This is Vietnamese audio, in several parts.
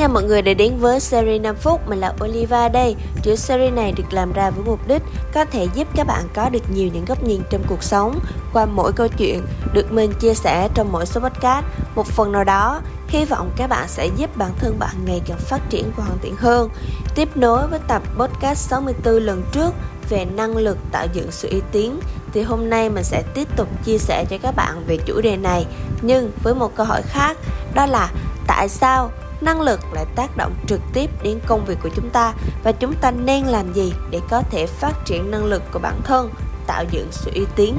nha mọi người đã đến với series 5 phút, mình là Oliva đây. Chuỗi series này được làm ra với mục đích có thể giúp các bạn có được nhiều những góc nhìn trong cuộc sống qua mỗi câu chuyện được mình chia sẻ trong mỗi số podcast. Một phần nào đó, hy vọng các bạn sẽ giúp bản thân bạn ngày càng phát triển và hoàn thiện hơn. Tiếp nối với tập podcast 64 lần trước về năng lực tạo dựng sự uy tín thì hôm nay mình sẽ tiếp tục chia sẻ cho các bạn về chủ đề này nhưng với một câu hỏi khác đó là tại sao năng lực lại tác động trực tiếp đến công việc của chúng ta. Và chúng ta nên làm gì để có thể phát triển năng lực của bản thân, tạo dựng sự uy tín?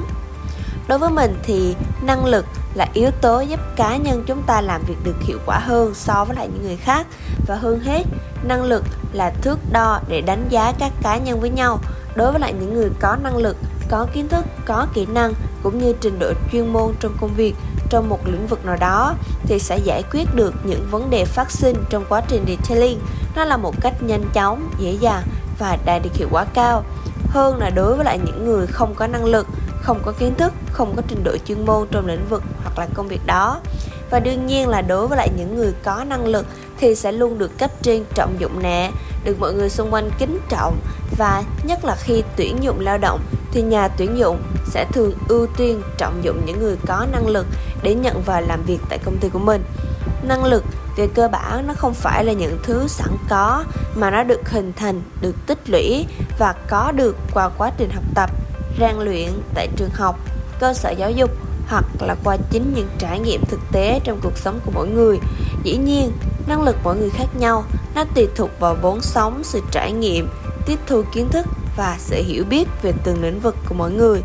Đối với mình thì năng lực là yếu tố giúp cá nhân chúng ta làm việc được hiệu quả hơn so với lại những người khác. Và hơn hết, năng lực là thước đo để đánh giá các cá nhân với nhau. Đối với lại những người có năng lực, có kiến thức, có kỹ năng, cũng như trình độ chuyên môn trong công việc trong một lĩnh vực nào đó thì sẽ giải quyết được những vấn đề phát sinh trong quá trình detailing. Nó là một cách nhanh chóng, dễ dàng và đạt được hiệu quả cao. Hơn là đối với lại những người không có năng lực, không có kiến thức, không có trình độ chuyên môn trong lĩnh vực hoặc là công việc đó và đương nhiên là đối với lại những người có năng lực thì sẽ luôn được cấp trên trọng dụng nè. Được mọi người xung quanh kính trọng và nhất là khi tuyển dụng lao động thì nhà tuyển dụng sẽ thường ưu tiên trọng dụng những người có năng lực để nhận vào làm việc tại công ty của mình. Năng lực về cơ bản nó không phải là những thứ sẵn có mà nó được hình thành, được tích lũy và có được qua quá trình học tập, rèn luyện tại trường học, cơ sở giáo dục hoặc là qua chính những trải nghiệm thực tế trong cuộc sống của mỗi người. Dĩ nhiên, năng lực mỗi người khác nhau, nó tùy thuộc vào vốn sống, sự trải nghiệm, tiếp thu kiến thức và sự hiểu biết về từng lĩnh vực của mỗi người.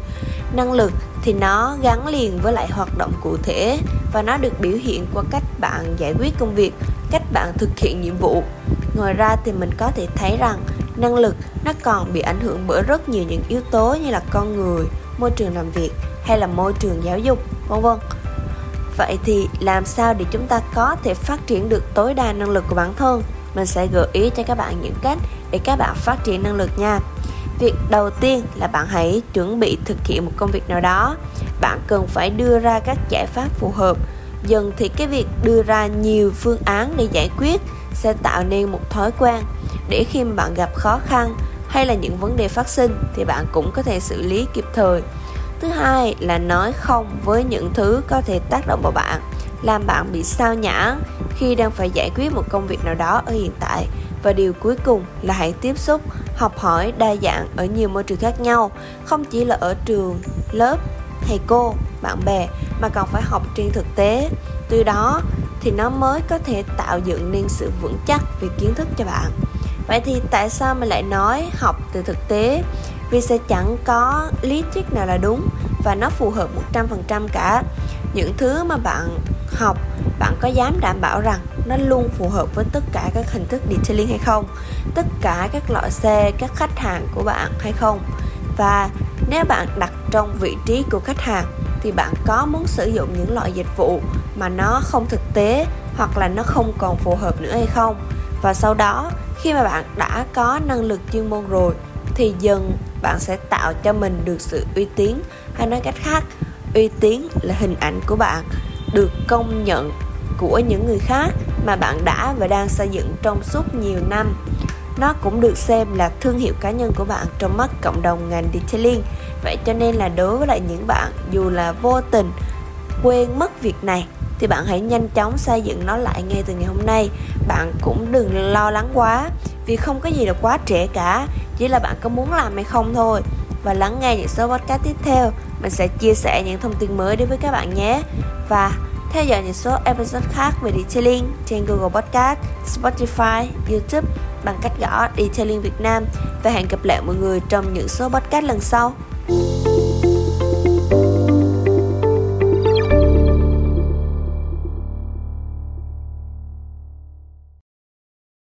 Năng lực thì nó gắn liền với lại hoạt động cụ thể và nó được biểu hiện qua cách bạn giải quyết công việc, cách bạn thực hiện nhiệm vụ. Ngoài ra thì mình có thể thấy rằng năng lực nó còn bị ảnh hưởng bởi rất nhiều những yếu tố như là con người môi trường làm việc hay là môi trường giáo dục, vân vân. Vậy thì làm sao để chúng ta có thể phát triển được tối đa năng lực của bản thân? Mình sẽ gợi ý cho các bạn những cách để các bạn phát triển năng lực nha. Việc đầu tiên là bạn hãy chuẩn bị thực hiện một công việc nào đó. Bạn cần phải đưa ra các giải pháp phù hợp. Dần thì cái việc đưa ra nhiều phương án để giải quyết sẽ tạo nên một thói quen để khi mà bạn gặp khó khăn hay là những vấn đề phát sinh thì bạn cũng có thể xử lý kịp thời. Thứ hai là nói không với những thứ có thể tác động vào bạn, làm bạn bị sao nhãn khi đang phải giải quyết một công việc nào đó ở hiện tại. Và điều cuối cùng là hãy tiếp xúc, học hỏi đa dạng ở nhiều môi trường khác nhau. Không chỉ là ở trường, lớp thầy cô, bạn bè, mà còn phải học trên thực tế. Từ đó thì nó mới có thể tạo dựng nên sự vững chắc về kiến thức cho bạn vậy thì tại sao mình lại nói học từ thực tế? Vì sẽ chẳng có lý thuyết nào là đúng và nó phù hợp 100% cả. Những thứ mà bạn học, bạn có dám đảm bảo rằng nó luôn phù hợp với tất cả các hình thức detailing hay không? Tất cả các loại xe, các khách hàng của bạn hay không? Và nếu bạn đặt trong vị trí của khách hàng, thì bạn có muốn sử dụng những loại dịch vụ mà nó không thực tế hoặc là nó không còn phù hợp nữa hay không? Và sau đó, khi mà bạn đã có năng lực chuyên môn rồi, thì dần bạn sẽ tạo cho mình được sự uy tín. Hay nói cách khác, uy tín là hình ảnh của bạn được công nhận của những người khác mà bạn đã và đang xây dựng trong suốt nhiều năm. Nó cũng được xem là thương hiệu cá nhân của bạn trong mắt cộng đồng ngành detailing. Vậy cho nên là đối với lại những bạn dù là vô tình quên mất việc này thì bạn hãy nhanh chóng xây dựng nó lại ngay từ ngày hôm nay. Bạn cũng đừng lo lắng quá vì không có gì là quá trễ cả. Chỉ là bạn có muốn làm hay không thôi. Và lắng nghe những số podcast tiếp theo mình sẽ chia sẻ những thông tin mới đến với các bạn nhé. Và theo dõi những số episode khác về detailing trên Google Podcast, Spotify, YouTube bằng cách gõ Detailing Việt Nam. Và hẹn gặp lại mọi người trong những số podcast lần sau.